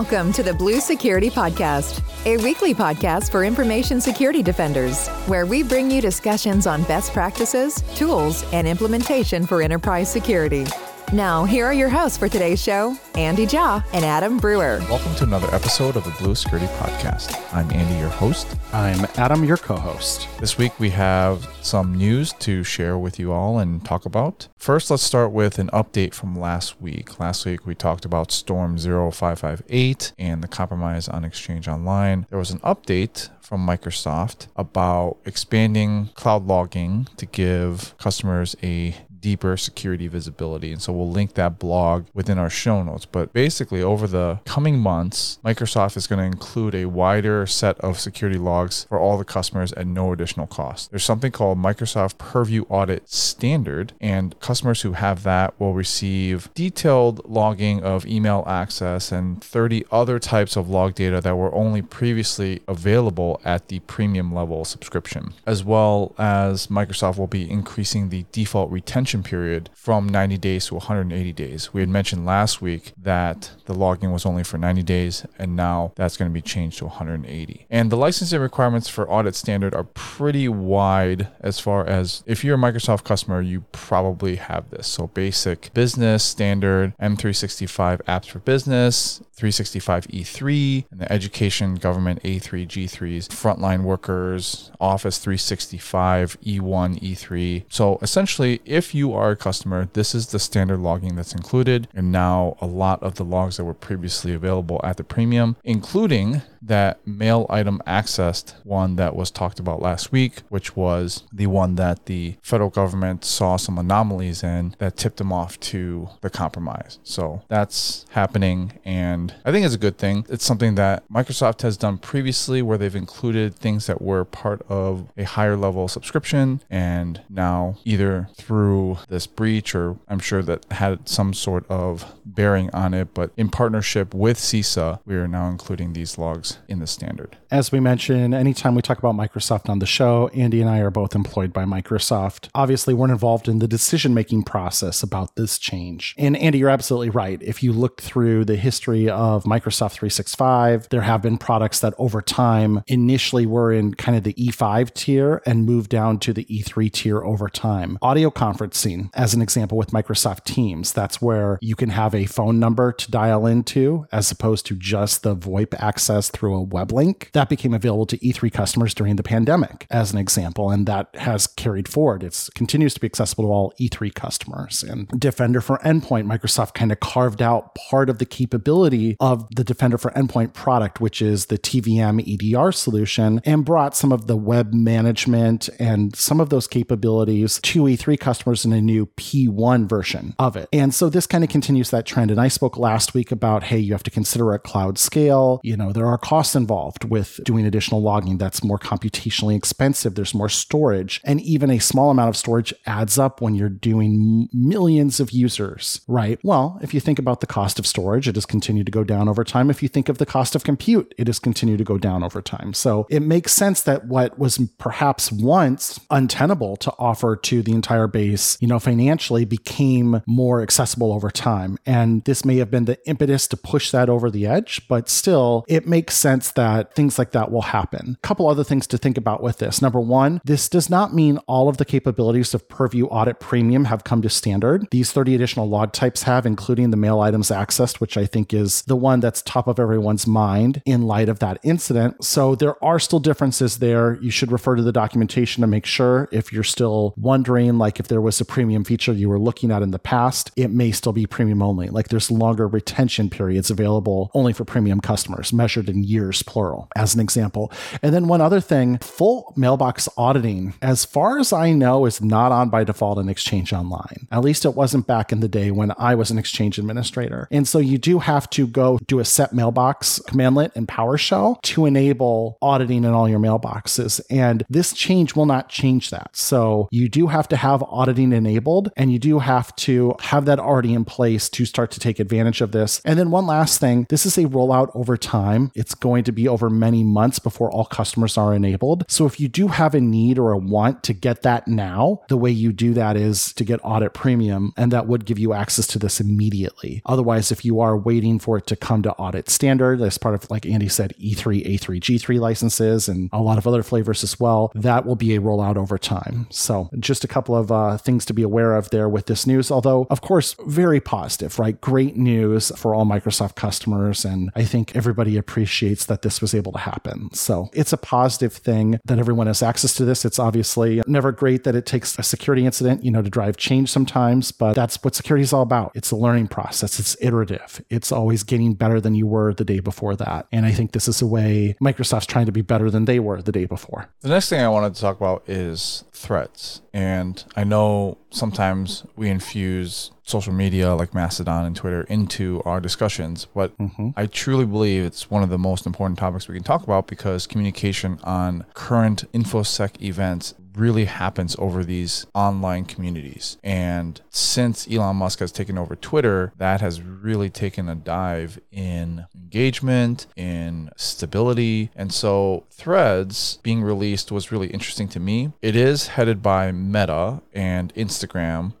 Welcome to the Blue Security Podcast, a weekly podcast for information security defenders, where we bring you discussions on best practices, tools, and implementation for enterprise security. Now, here are your hosts for today's show, Andy Jaw and Adam Brewer. Welcome to another episode of the Blue Security Podcast. I'm Andy, your host. I'm Adam, your co host. This week we have some news to share with you all and talk about. First, let's start with an update from last week. Last week we talked about Storm 0558 and the compromise on Exchange Online. There was an update from Microsoft about expanding cloud logging to give customers a deeper security visibility. And so we'll link that blog within our show notes. But basically, over the coming months, Microsoft is going to include a wider set of security logs for all the customers at no additional cost. There's something called Microsoft Purview Audit Standard, and customers who have that will receive detailed logging of email access and 30 other types of log data that were only previously available at the premium level subscription, as well as Microsoft will be increasing the default retention period from 90 days to 180 days. We had mentioned last week that the logging was only for 90 days, and now that's going to be changed to 180. And the licensing requirements for audit standard are pretty wide as far as if you're a Microsoft customer, you probably have this. So basic business standard, M365 apps for business, 365 E3, and the education government A3, G3s, frontline workers, Office 365, E1, E3. So essentially, if you are a customer, this is the standard logging that's included. And now a lot of the logs that were previously available at the premium, including that mail item accessed one that was talked about last week, which was the one that the federal government saw some anomalies in that tipped them off to the compromise. So that's happening. And I think it's a good thing. It's something that Microsoft has done previously where they've included things that were part of a higher level subscription. And now, either through this breach or I'm sure that had some sort of bearing on it, but in partnership with CISA, we are now including these logs in the standard. As we mentioned, anytime we talk about Microsoft on the show, Andy and I are both employed by Microsoft. Obviously, we're involved in the decision making process about this change. And Andy, you're absolutely right. If you look through the history of Microsoft 365, there have been products that over time initially were in kind of the E5 tier and moved down to the E3 tier over time. Audio conferencing, as an example, with Microsoft Teams, that's where you can have a phone number to dial into as opposed to just the VoIP access through a web link. That became available to E3 customers during the pandemic, as an example, and that has carried forward. It continues to be accessible to all E3 customers. And Defender for Endpoint, Microsoft kind of carved out part of the capability of the Defender for Endpoint product, which is the TVM EDR solution, and brought some of the web management and some of those capabilities to E3 customers in a new P1 version of it. And so this kind of continues that trend. And I spoke last week about, hey, you have to consider a cloud scale. You know, there are costs involved with doing additional logging that's more computationally expensive. There's more storage. And even a small amount of storage adds up when you're doing millions of users, right? Well, if you think about the cost of storage, it has continued to go down over time. If you think of the cost of compute, it has continued to go down over time. So it makes sense that what was perhaps once untenable to offer to the entire base, you know, financially became more accessible over time. And this may have been the impetus to push that over the edge, but still, it makes sense that things like that will happen. A couple other things to think about with this. Number one, this does not mean all of the capabilities of Purview Audit Premium have come to standard. These 30 additional log types have, including the mail items accessed, which I think is the one that's top of everyone's mind in light of that incident. So there are still differences there. You should refer to the documentation to make sure if you're still wondering, like if there was a premium feature you were looking at in the past, it may still be premium only. Like there's longer retention periods available only for premium customers, measured in years plural, as an example. And then one other thing full mailbox auditing, as far as I know, is not on by default in Exchange Online. At least it wasn't back in the day when I was an Exchange administrator. And so you do have to go do a set mailbox commandlet in PowerShell to enable auditing in all your mailboxes. And this change will not change that. So you do have to have auditing getting enabled. And you do have to have that already in place to start to take advantage of this. And then one last thing this is a rollout over time. It's going to be over many months before all customers are enabled. So if you do have a need or a want to get that now, the way you do that is to get audit premium, and that would give you access to this immediately. Otherwise, if you are waiting for it to come to audit standard as part of, like Andy said, E3, A3, G3 licenses and a lot of other flavors as well, that will be a rollout over time. So just a couple of uh, things to be aware of there with this news. Although, of course, very positive, right? Great news for all Microsoft customers. And I think everybody appreciates that this was able to happen. So it's a positive thing that everyone has access to this. It's obviously never great that it takes a security incident, you know, to drive change sometimes, but that's what security is all about. It's a learning process. It's iterative. It's always getting better than you were the day before that. And I think this is a way Microsoft's trying to be better than they were the day before. The next thing I wanted to talk about is Threads. And I know know sometimes we infuse social media like Mastodon and Twitter into our discussions, but mm-hmm. I truly believe it's one of the most important topics we can talk about because communication on current InfoSec events really happens over these online communities. And since Elon Musk has taken over Twitter, that has really taken a dive in engagement, in stability. And so Threads being released was really interesting to me. It is headed by Meta and Instagram.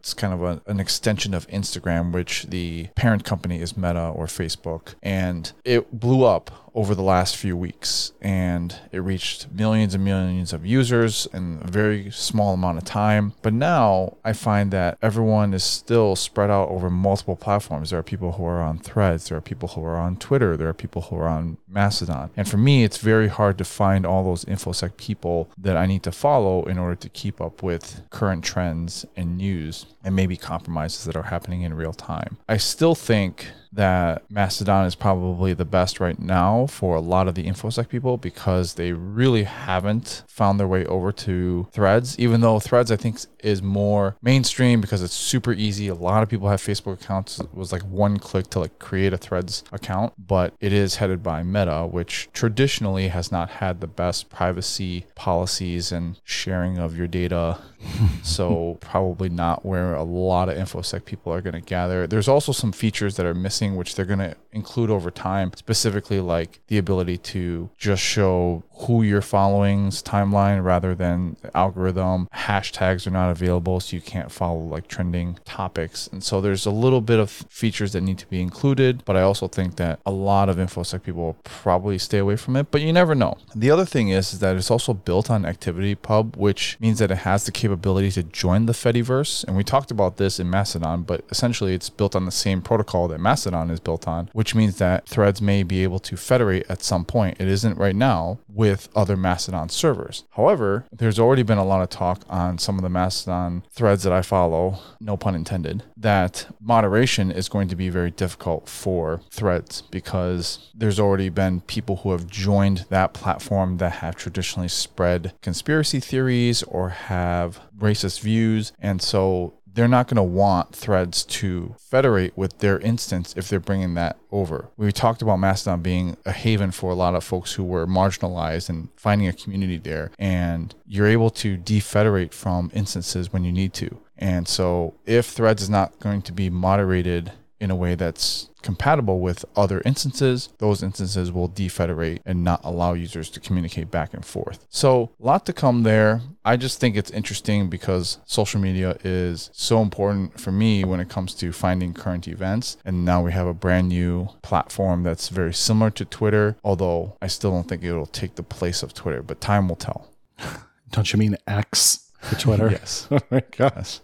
It's kind of a, an extension of Instagram, which the parent company is Meta or Facebook. And it blew up over the last few weeks and it reached millions and millions of users in a very small amount of time. But now I find that everyone is still spread out over multiple platforms. There are people who are on Threads, there are people who are on Twitter, there are people who are on Mastodon. And for me, it's very hard to find all those InfoSec people that I need to follow in order to keep up with current trends and news and maybe compromises that are happening in real time. I still think that Mastodon is probably the best right now for a lot of the InfoSec people because they really haven't found their way over to Threads, even though Threads, I think, is more mainstream because it's super easy. A lot of people have Facebook accounts. It was like one click to like create a Threads account, but it is headed by Meta, which traditionally has not had the best privacy policies and sharing of your data. so probably not where a lot of InfoSec people are going to gather. There's also some features that are missing which they're going to include over time, specifically like the ability to just show who you're following's timeline rather than algorithm. Hashtags are not available, so you can't follow like trending topics. And so there's a little bit of features that need to be included, but I also think that a lot of InfoSec people will probably stay away from it, but you never know. The other thing is, is that it's also built on ActivityPub, which means that it has the capability to join the Fediverse. And we talked about this in Mastodon, but essentially it's built on the same protocol that Mastodon is built on, which means that threads may be able to federate at some point. It isn't right now with other Mastodon servers. However, there's already been a lot of talk on some of the Mastodon threads that I follow, no pun intended, that moderation is going to be very difficult for threads because there's already been people who have joined that platform that have traditionally spread conspiracy theories or have racist views. And so they're not going to want threads to federate with their instance if they're bringing that over. We talked about Mastodon being a haven for a lot of folks who were marginalized and finding a community there. And you're able to defederate from instances when you need to. And so if threads is not going to be moderated in a way that's compatible with other instances, those instances will defederate and not allow users to communicate back and forth. So, a lot to come there. I just think it's interesting because social media is so important for me when it comes to finding current events. And now we have a brand new platform that's very similar to Twitter, although I still don't think it'll take the place of Twitter, but time will tell. Don't you mean X for Twitter? yes. oh my gosh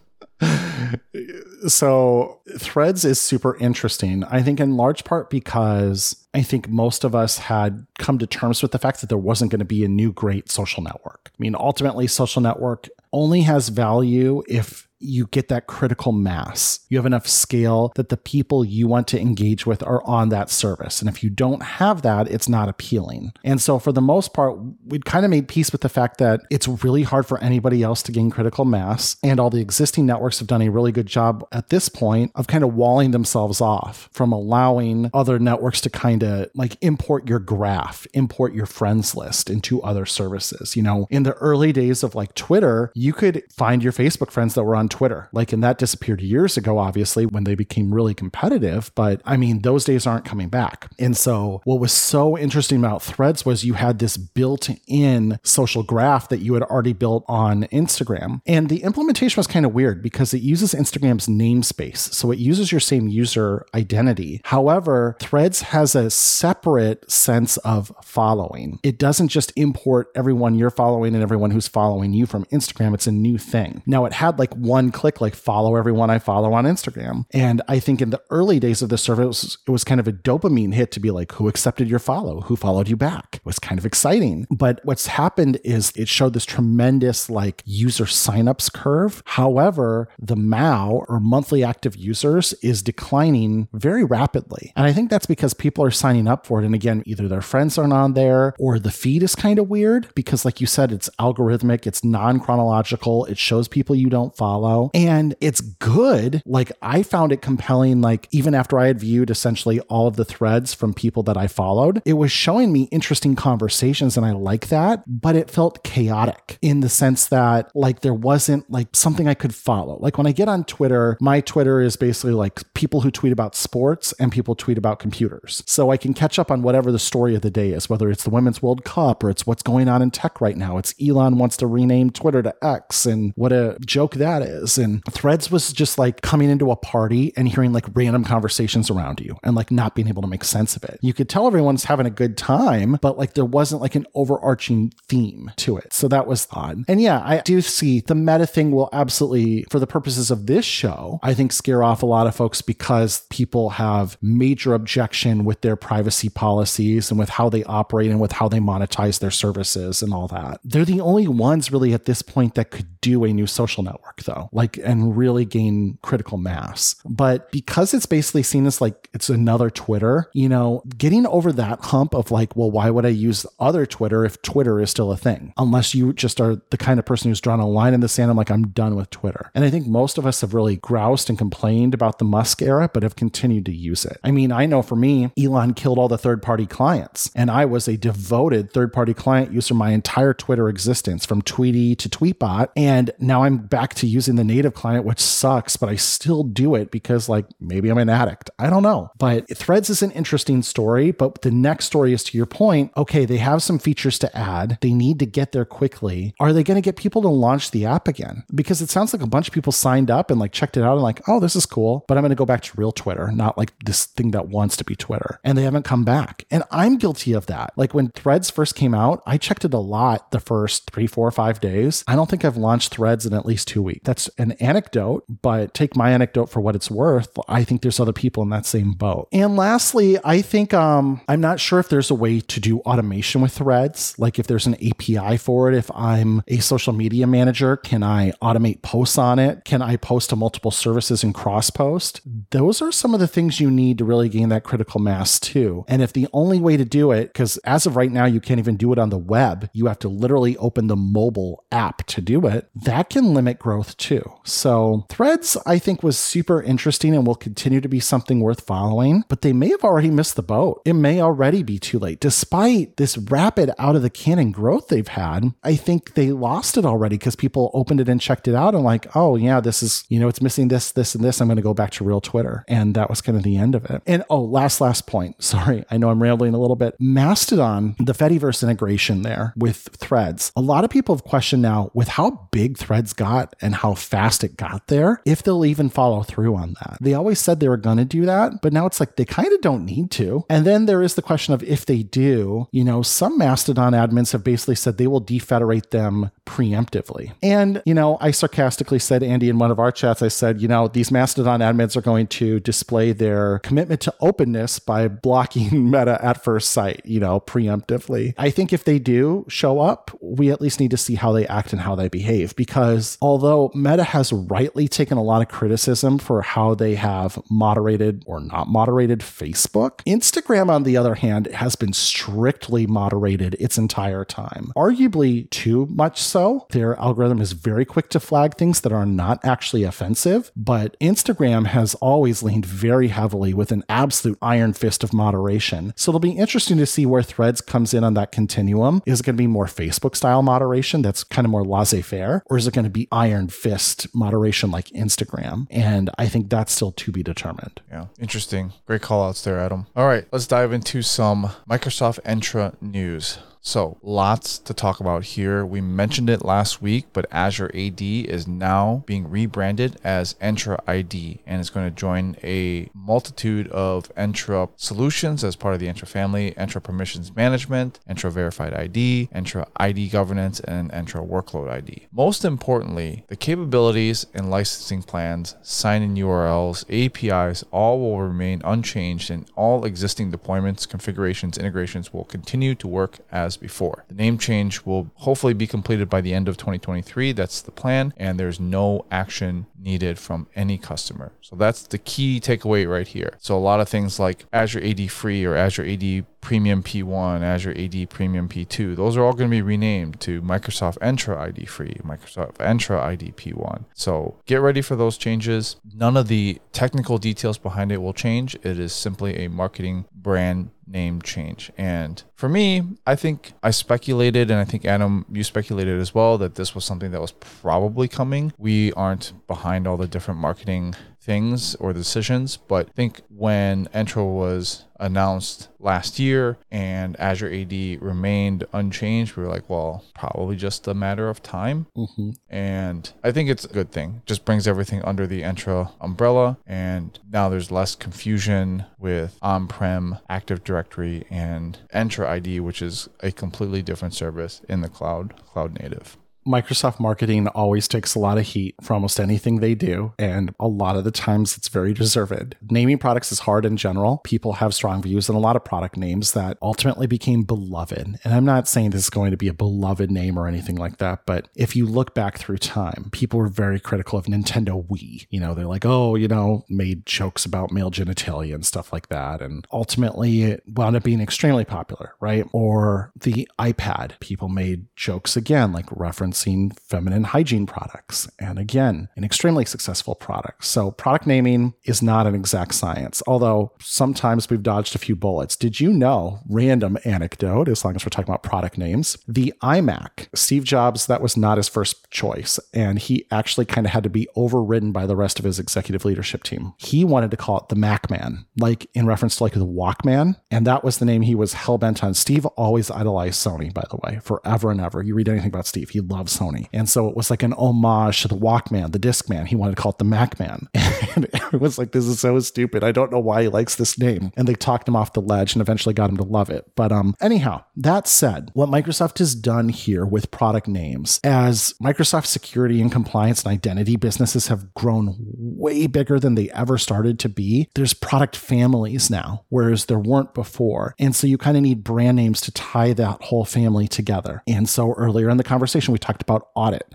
so threads is super interesting i think in large part because i think most of us had come to terms with the fact that there wasn't going to be a new great social network. I mean ultimately social network only has value if you get that critical mass. You have enough scale that the people you want to engage with are on that service. And if you don't have that, it's not appealing. And so, for the most part, we'd kind of made peace with the fact that it's really hard for anybody else to gain critical mass. And all the existing networks have done a really good job at this point of kind of walling themselves off from allowing other networks to kind of like import your graph, import your friends list into other services. You know, in the early days of like Twitter, you could find your Facebook friends that were on Twitter. Like, and that disappeared years ago, obviously, when they became really competitive. But I mean, those days aren't coming back. And so, what was so interesting about threads was you had this built in social graph that you had already built on Instagram. And the implementation was kind of weird because it uses Instagram's namespace. So, it uses your same user identity. However, threads has a separate sense of following. It doesn't just import everyone you're following and everyone who's following you from Instagram. It's a new thing. Now, it had like one click, like follow everyone I follow on Instagram. And I think in the early days of the service, it was kind of a dopamine hit to be like, who accepted your follow? Who followed you back? It was kind of exciting. But what's happened is it showed this tremendous like user signups curve. However, the MAU or monthly active users is declining very rapidly. And I think that's because people are signing up for it. And again, either their friends aren't on there or the feed is kind of weird because, like you said, it's algorithmic, it's non chronological, it shows people you don't follow, and it's good. Like I found it compelling, like even after I had viewed essentially all of the threads from people that I followed, it was showing me interesting conversations. And I like that, but it felt chaotic in the sense that like there wasn't like something I could follow. Like when I get on Twitter, my Twitter is basically like people who tweet about sports and people tweet about computers. So I can catch up on whatever the story of the day is, whether it's the Women's World Cup or it's what's going on in tech right now. It's Elon wants to rename Twitter to X and what a joke that is. And Threads was just like coming into a party and hearing like random conversations around you and like not being able to make sense of it. You could tell everyone's having a good time, but like there wasn't like an overarching theme to it. So that was odd. And yeah, I do see the meta thing will absolutely, for the purposes of this show, I think scare off a lot of folks because people have major objection with their privacy policies and with how they operate and with how they monetize their services and all that. They're the only ones really at this point that could do a new social network though, like and really gain critical mass. But because it's basically seen as like it's another Twitter, you know, getting over that hump of like, well, why would I use other Twitter if Twitter is still a thing? Unless you just are the kind of person who's drawn a line in the sand. I'm like, I'm done with Twitter. And I think most of us have really groused and complained about the Musk era, but have continued to use it. I mean, I know for me, Elon killed all the third party clients, and I was a devoted third party client user my entire Twitter existence from Tweetie to Tweetbot. And now I'm back to using the native client, which sucks, but I still do it because, like, maybe I'm an addict. I don't know. But Threads is an interesting story. But the next story is to your point okay, they have some features to add, they need to get there quickly. Are they going to get people to launch the app again? Because it sounds like a bunch of people signed up and like checked it out and like, oh, this is cool, but I'm going to go back to real Twitter, not like this thing that wants to be Twitter. And they haven't come back. And I'm guilty of that. Like when Threads first came out, I checked it a lot the first three, four, five days. I don't think I've launched Threads in at least two weeks. That's an anecdote, but take my anecdote for what it's worth. I think there's other people in that same boat. And lastly, I think um, I'm not sure if there's a way to do automation with Threads. Like if there's an API for it, if I'm a social media manager, can I automate posts on it? Can I post to multiple services and cross post? Those are some of the things you need to really gain that critical mass too. And if the only way to do it, because as of right now, you can't even do it on the web, you have to literally open the mobile app to do it, that can limit growth too. So Threads, I think, was super interesting and will continue to be something worth following, but they may have already missed the boat. It may already be too late. Despite this rapid out of the cannon growth they've had, I think they lost it already because people opened it and checked it out and like, oh yeah, this is, you know, it's missing this, this, and this. I'm going to go back to real Twitter. And that was kind of the end of it. And oh, last, last point. Sorry, I know I'm rambling a little bit. Mastodon, the Fediverse integration there with threads. A lot of people have questioned now with how big threads got and how fast it got there, if they'll even follow through on that. They always said they were going to do that, but now it's like they kind of don't need to. And then there is the question of if they do, you know, some Mastodon admins have basically said they will defederate them preemptively. And, you know, I sarcastically said, Andy, in one of our chats, I said, you know, these Mastodon admins are going to display their commitment to openness by blocking Meta at first sight, you know, preemptively. I think if they do show up, we at least need to see how they act and how they behave because although Meta has rightly taken a lot of criticism for how they have moderated or not moderated Facebook, Instagram, on the other hand, has been strictly moderated its entire time. Arguably too much so. Their algorithm is very quick to flag things that are not actually offensive, but Instagram has always leaned very heavily with an absolute iron fist of moderation. So it'll be interesting to see where Threads comes in on that continuum. Is it going to be more Facebook style moderation that's kind of more laissez faire, or is it going to be iron fist? Moderation like Instagram. And I think that's still to be determined. Yeah, interesting. Great call outs there, Adam. All right, let's dive into some Microsoft Entra news. So, lots to talk about here. We mentioned it last week, but Azure AD is now being rebranded as Entra ID and it's going to join a multitude of Entra solutions as part of the Entra family Entra Permissions Management, Entra Verified ID, Entra ID Governance, and Entra Workload ID. Most importantly, the capabilities and licensing plans, sign in URLs, APIs, all will remain unchanged, and all existing deployments, configurations, integrations will continue to work as before. The name change will hopefully be completed by the end of 2023. That's the plan, and there's no action needed from any customer. So that's the key takeaway right here. So a lot of things like Azure AD Free or Azure AD Premium P1, Azure AD Premium P2, those are all going to be renamed to Microsoft Entra ID Free, Microsoft Entra ID P1. So get ready for those changes. None of the technical details behind it will change. It is simply a marketing brand name change. And for me, I think I speculated, and I think Adam, you speculated as well, that this was something that was probably coming. We aren't behind all the different marketing things or decisions, but I think when Entra was announced last year and Azure AD remained unchanged, we were like, well, probably just a matter of time. Mm-hmm. And I think it's a good thing. Just brings everything under the Entra umbrella. And now there's less confusion with on prem Active Directory and Entra ID, which is a completely different service in the cloud, cloud native. Microsoft marketing always takes a lot of heat for almost anything they do, and a lot of the times it's very deserved. Naming products is hard in general. People have strong views on a lot of product names that ultimately became beloved. And I'm not saying this is going to be a beloved name or anything like that, but if you look back through time, people were very critical of Nintendo Wii. You know, they're like, oh, you know, made jokes about male genitalia and stuff like that. And ultimately it wound up being extremely popular, right? Or the iPad, people made jokes again, like reference referencing feminine hygiene products. And again, an extremely successful product. So product naming is not an exact science, although sometimes we've dodged a few bullets. Did you know, random anecdote, as long as we're talking about product names, the iMac, Steve Jobs, that was not his first choice. And he actually kind of had to be overridden by the rest of his executive leadership team. He wanted to call it the Macman, like in reference to like the Walkman. And that was the name he was hell bent on. Steve always idolized Sony, by the way, forever and ever. You read anything about Steve, he loves Sony. And so it was like an homage to the Walkman, the Discman. He wanted to call it the Macman. And it was like, this is so stupid. I don't know why he likes this name. And they talked him off the ledge and eventually got him to love it. But um, anyhow, that said, what Microsoft has done here with product names, as Microsoft security and compliance and identity businesses have grown way bigger than they ever started to be, there's product families now, whereas there weren't before. And so you kind of need brand names to tie that whole family together. And so earlier in the conversation, we talked about audit.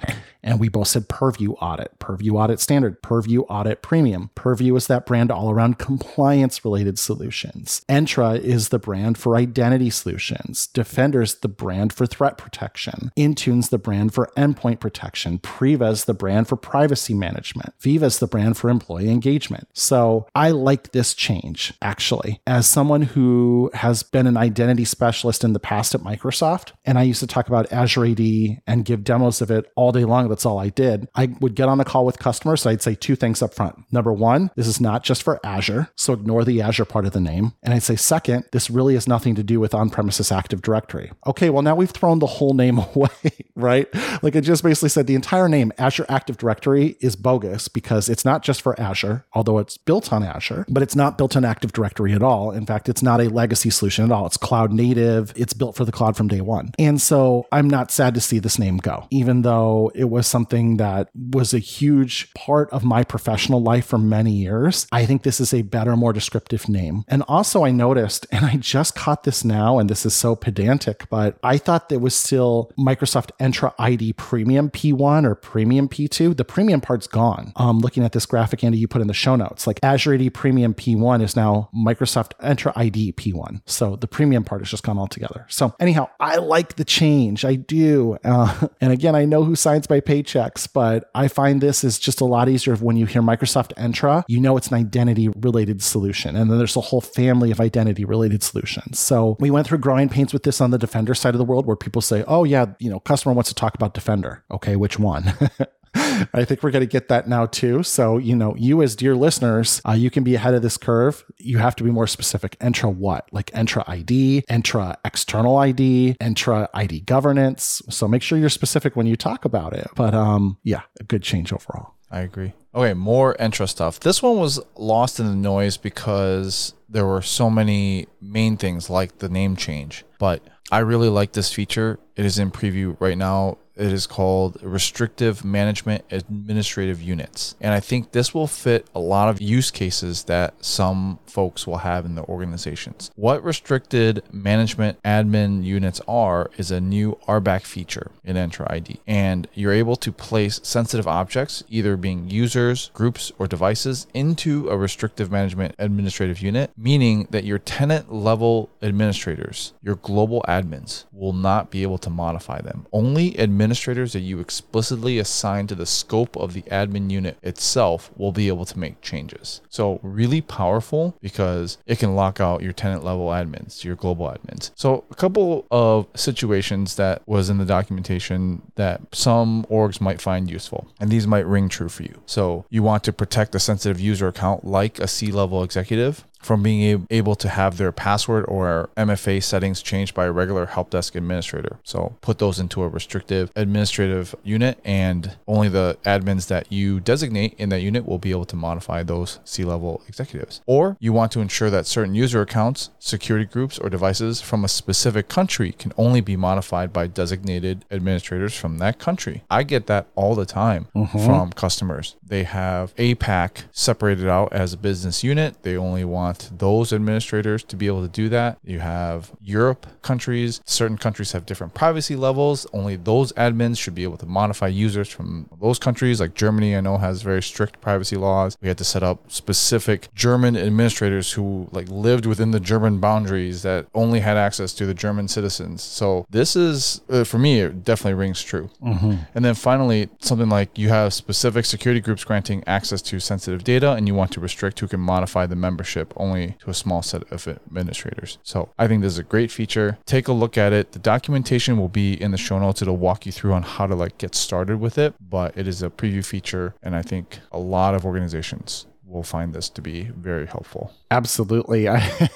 And we both said Purview Audit, Purview Audit Standard, Purview Audit Premium. Purview is that brand all around compliance related solutions. Entra is the brand for identity solutions. Defender's the brand for threat protection. Intune's the brand for endpoint protection. Priva's the brand for privacy management. Viva's the brand for employee engagement. So I like this change, actually. As someone who has been an identity specialist in the past at Microsoft, and I used to talk about Azure AD and give demos of it all day long that's all I did. I would get on a call with customers. So I'd say two things up front. Number one, this is not just for Azure. So ignore the Azure part of the name. And I'd say, second, this really has nothing to do with on premises Active Directory. Okay, well, now we've thrown the whole name away, right? Like I just basically said the entire name, Azure Active Directory, is bogus because it's not just for Azure, although it's built on Azure, but it's not built on Active Directory at all. In fact, it's not a legacy solution at all. It's cloud native, it's built for the cloud from day one. And so I'm not sad to see this name go, even though it was was something that was a huge part of my professional life for many years. I think this is a better, more descriptive name. And also, I noticed, and I just caught this now, and this is so pedantic, but I thought there was still Microsoft Entra ID Premium P1 or Premium P2. The premium part's gone. Um, looking at this graphic, Andy, you put in the show notes, like Azure AD Premium P1 is now Microsoft Entra ID P1. So the premium part has just gone altogether. So anyhow, I like the change. I do. Uh, and again, I know who signs my paychecks, but I find this is just a lot easier when you hear Microsoft Entra, you know it's an identity related solution. And then there's a whole family of identity related solutions. So we went through growing pains with this on the Defender side of the world where people say, oh, yeah, you know, customer wants to talk about Defender. Okay, which one? I think we're going to get that now too. So, you know, you as dear listeners, uh, you can be ahead of this curve. You have to be more specific. Entra what? Like Entra ID, Entra external ID, Entra ID governance. So make sure you're specific when you talk about it. But um, yeah, a good change overall. I agree. Okay, more Entra stuff. This one was lost in the noise because there were so many main things like the name change. But I really like this feature. It is in preview right now. It is called Restrictive Management Administrative Units. And I think this will fit a lot of use cases that some folks will have in their organizations. What restricted management admin units are is a new RBAC feature in Entra ID. And you're able to place sensitive objects, either being users, groups, or devices, into a restrictive management administrative unit, meaning that your tenant level administrators, your global admins, will not be able to modify them. Only administrators administrators that you explicitly assign to the scope of the admin unit itself will be able to make changes. So, really powerful because it can lock out your tenant level admins, your global admins. So, a couple of situations that was in the documentation that some orgs might find useful, and these might ring true for you. So, you want to protect a sensitive user account like a C level executive from being able to have their password or MFA settings changed by a regular help desk administrator. So put those into a restrictive administrative unit, and only the admins that you designate in that unit will be able to modify those C level executives. Or you want to ensure that certain user accounts, security groups, or devices from a specific country can only be modified by designated administrators from that country. I get that all the time mm-hmm. from customers. They have APAC separated out as a business unit, they only want want those administrators to be able to do that. You have Europe countries, certain countries have different privacy levels. Only those admins should be able to modify users from those countries. Like Germany, I know has very strict privacy laws. We had to set up specific German administrators who like lived within the German boundaries that only had access to the German citizens. So this is uh, for me, it definitely rings true. Mm-hmm. And then finally, something like you have specific security groups granting access to sensitive data, and you want to restrict who can modify the membership only to a small set of administrators. So I think this is a great feature. Take a look at it. The documentation will be in the show notes. It'll walk you through on how to like get started with it, but it is a preview feature. And I think a lot of organizations will find this to be very helpful. Absolutely. I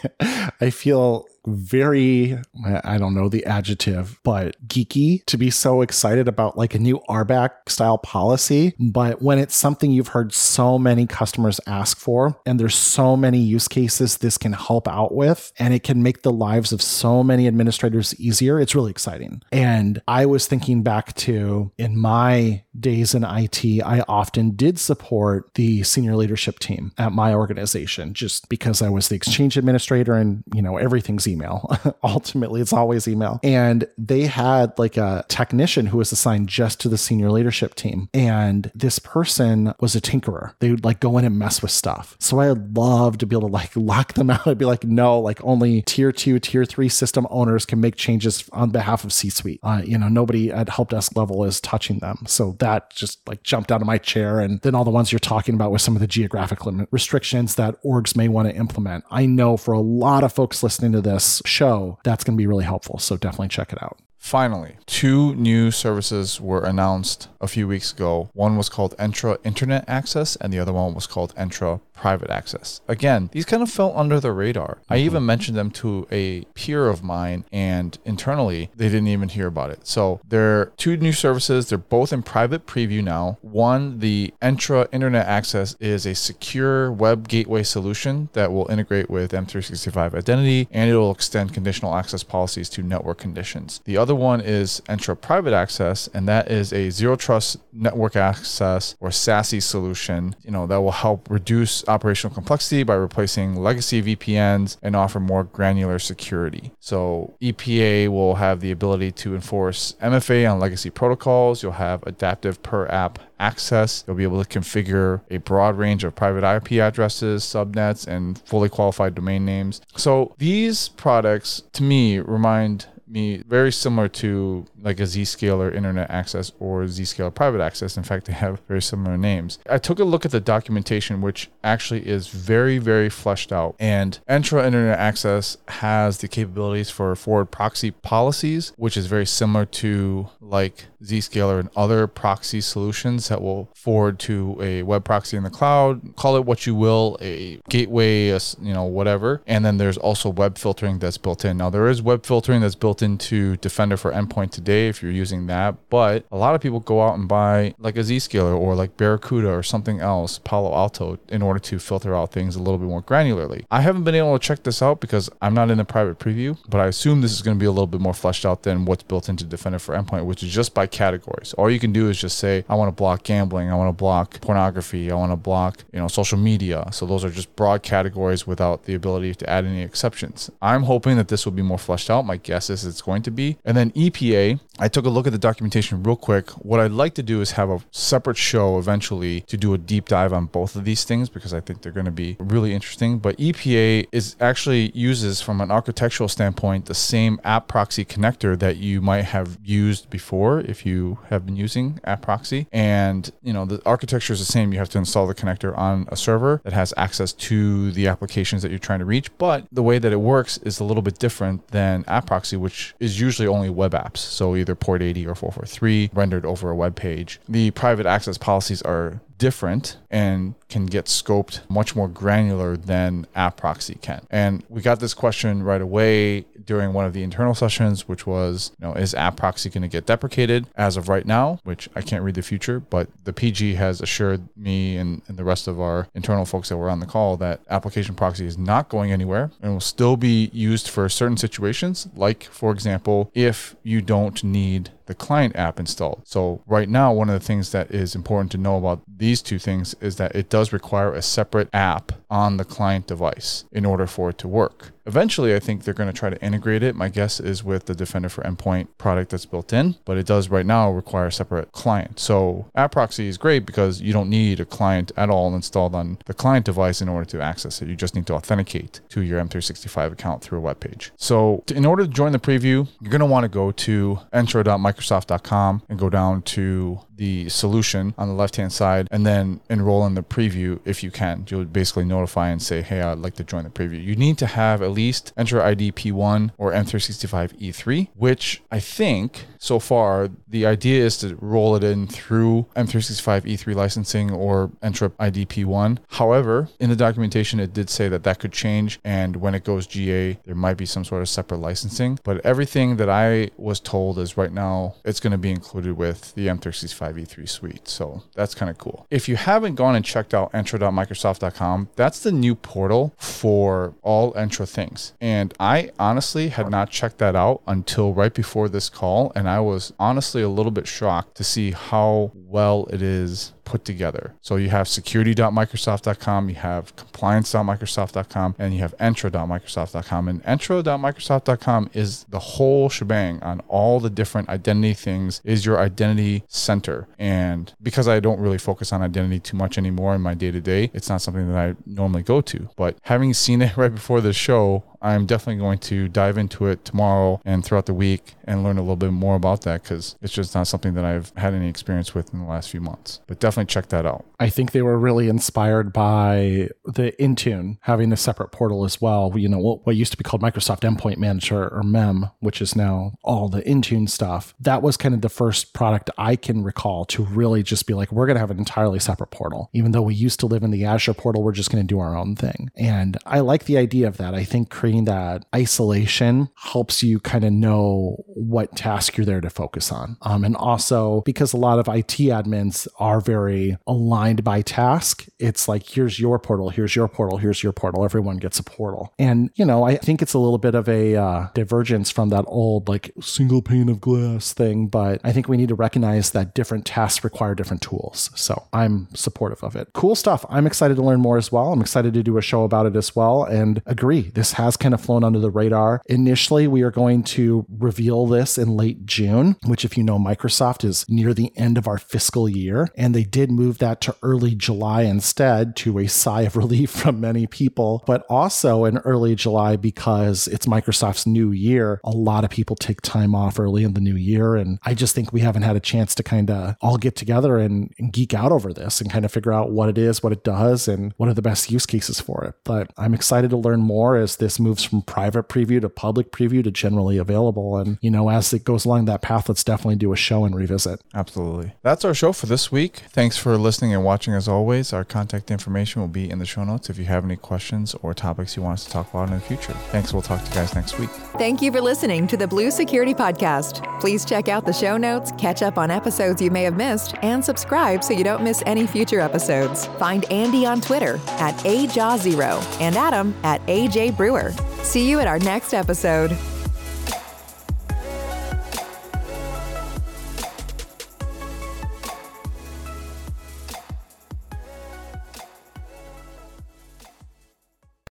I feel very I don't know the adjective, but geeky to be so excited about like a new RBAC style policy. But when it's something you've heard so many customers ask for, and there's so many use cases this can help out with, and it can make the lives of so many administrators easier, it's really exciting. And I was thinking back to in my days in IT, I often did support the senior leadership team at my organization just because because I was the exchange administrator and, you know, everything's email. Ultimately, it's always email. And they had like a technician who was assigned just to the senior leadership team. And this person was a tinkerer. They would like go in and mess with stuff. So I would love to be able to like lock them out. I'd be like, no, like only tier two, tier three system owners can make changes on behalf of C suite. Uh, you know, nobody at help desk level is touching them. So that just like jumped out of my chair. And then all the ones you're talking about with some of the geographic limit restrictions that orgs may want to implement. I know for a lot of folks listening to this show, that's going to be really helpful. So definitely check it out. Finally, two new services were announced a few weeks ago. One was called Entra Internet Access, and the other one was called Entra Private Access. Again, these kind of fell under the radar. Mm-hmm. I even mentioned them to a peer of mine, and internally, they didn't even hear about it. So, they're two new services. They're both in private preview now. One, the Entra Internet Access, is a secure web gateway solution that will integrate with M365 Identity, and it will extend conditional access policies to network conditions. The other one is Entra Private Access, and that is a zero trust network access or SASE solution, you know, that will help reduce operational complexity by replacing legacy VPNs and offer more granular security. So EPA will have the ability to enforce MFA on legacy protocols. You'll have adaptive per app access. You'll be able to configure a broad range of private IP addresses, subnets, and fully qualified domain names. So these products, to me, remind me very similar to like a Zscaler Internet Access or Zscaler Private Access. In fact, they have very similar names. I took a look at the documentation, which actually is very, very fleshed out. And Entra Internet Access has the capabilities for forward proxy policies, which is very similar to like Zscaler and other proxy solutions that will forward to a web proxy in the cloud. Call it what you will, a gateway, a, you know, whatever. And then there's also web filtering that's built in. Now there is web filtering that's built into Defender for Endpoint today if you're using that, but a lot of people go out and buy like a Zscaler or like Barracuda or something else, Palo Alto, in order to filter out things a little bit more granularly. I haven't been able to check this out because I'm not in the private preview, but I assume this is going to be a little bit more fleshed out than what's built into Defender for Endpoint, which is just by categories. All you can do is just say, I want to block gambling, I want to block pornography, I want to block, you know, social media. So those are just broad categories without the ability to add any exceptions. I'm hoping that this will be more fleshed out. My guess is it's going to be. And then EPA, I took a look at the documentation real quick. What I'd like to do is have a separate show eventually to do a deep dive on both of these things because I think they're going to be really interesting. But EPA is actually uses from an architectural standpoint the same app proxy connector that you might have used before if you have been using app proxy. And you know the architecture is the same. You have to install the connector on a server that has access to the applications that you're trying to reach. But the way that it works is a little bit different than app proxy, which is usually only web apps. So either port 80 or 443 rendered over a web page. The private access policies are different and can get scoped much more granular than app proxy can. And we got this question right away during one of the internal sessions, which was, you know, is app proxy going to get deprecated as of right now? Which I can't read the future, but the PG has assured me and, and the rest of our internal folks that were on the call that application proxy is not going anywhere and will still be used for certain situations, like, for example, if you don't need the client app installed. So right now, one of the things that is important to know about these two things is that it does require a separate app on the client device in order for it to work. Eventually, I think they're going to try to integrate it. My guess is with the Defender for Endpoint product that's built in, but it does right now require a separate client. So App Proxy is great because you don't need a client at all installed on the client device in order to access it. You just need to authenticate to your M365 account through a web page. So in order to join the preview, you're going to want to go to entra.microsoft.com and go down to the solution on the left hand side and then enroll in the preview if you can. You'll basically notify and say, hey, I'd like to join the preview. You need to have at least Entra ID P1 or M365 E3, which I think so far the idea is to roll it in through M365 E3 licensing or Entra ID P1. However, in the documentation, it did say that that could change. And when it goes GA, there might be some sort of separate licensing. But everything that I was told is right now it's going to be included with the M365 E3 suite. So that's kind of cool. If you haven't gone and checked out entra.microsoft.com, that's the new portal for all Entra things. And I honestly had not checked that out until right before this call. And I was honestly a little bit shocked to see how well it is put together. So you have security.microsoft.com, you have compliance.microsoft.com, and you have entra.microsoft.com. And entra.microsoft.com is the whole shebang on all the different identity things, is your identity center. And because I don't really focus on identity too much anymore in my day to day, it's not something that I normally go to. But having seen it right before the show, I'm definitely going to dive into it tomorrow and throughout the week and learn a little bit more about that because it's just not something that I've had any experience with in the last few months. But definitely check that out. I think they were really inspired by the Intune having a separate portal as well. You know, what, what used to be called Microsoft Endpoint Manager or MEM, which is now all the Intune stuff. That was kind of the first product I can recall to really just be like, we're going to have an entirely separate portal. Even though we used to live in the Azure portal, we're just going to do our own thing. And I like the idea of that. I think creating that isolation helps you kind of know what task you're there to focus on. Um, and also because a lot of IT admins are very aligned by task, it's like, here's your portal, here's your portal, here's your portal. Everyone gets a portal. And, you know, I think it's a little bit of a uh, divergence from that old like single pane of glass thing, but I think we need to recognize that different tasks require different tools. So I'm supportive of it. Cool stuff. I'm excited to learn more as well. I'm excited to do a show about it as well and agree. This has kind of flown under the radar. Initially, we are going to reveal this in late June, which, if you know, Microsoft is near the end of our fiscal year. And they did move that to early July instead to a sigh of relief from many people, but also in early July because it's Microsoft's new year. A lot of people take time off early in the new year. And I just think we haven't had a chance to kind of all get together and, and geek out over this and kind of figure out what it is, what it does, and what are the best use cases for it. But I'm excited to learn more as this moves from private preview to public preview to generally available. And, you know, as it goes along that path, let's definitely do a show and revisit. Absolutely. That's our show for this week. Thanks for listening and watching as always. Our contact information will be in the show notes if you have any questions or topics you want us to talk about in the future. Thanks. We'll talk to you guys next week. Thank you for listening to the Blue Security Podcast. Please check out the show notes, catch up on episodes you may have missed, and subscribe so you don't miss any future episodes. Find Andy on Twitter at AJaw0 and Adam at AJ Brewer. See you at our next episode.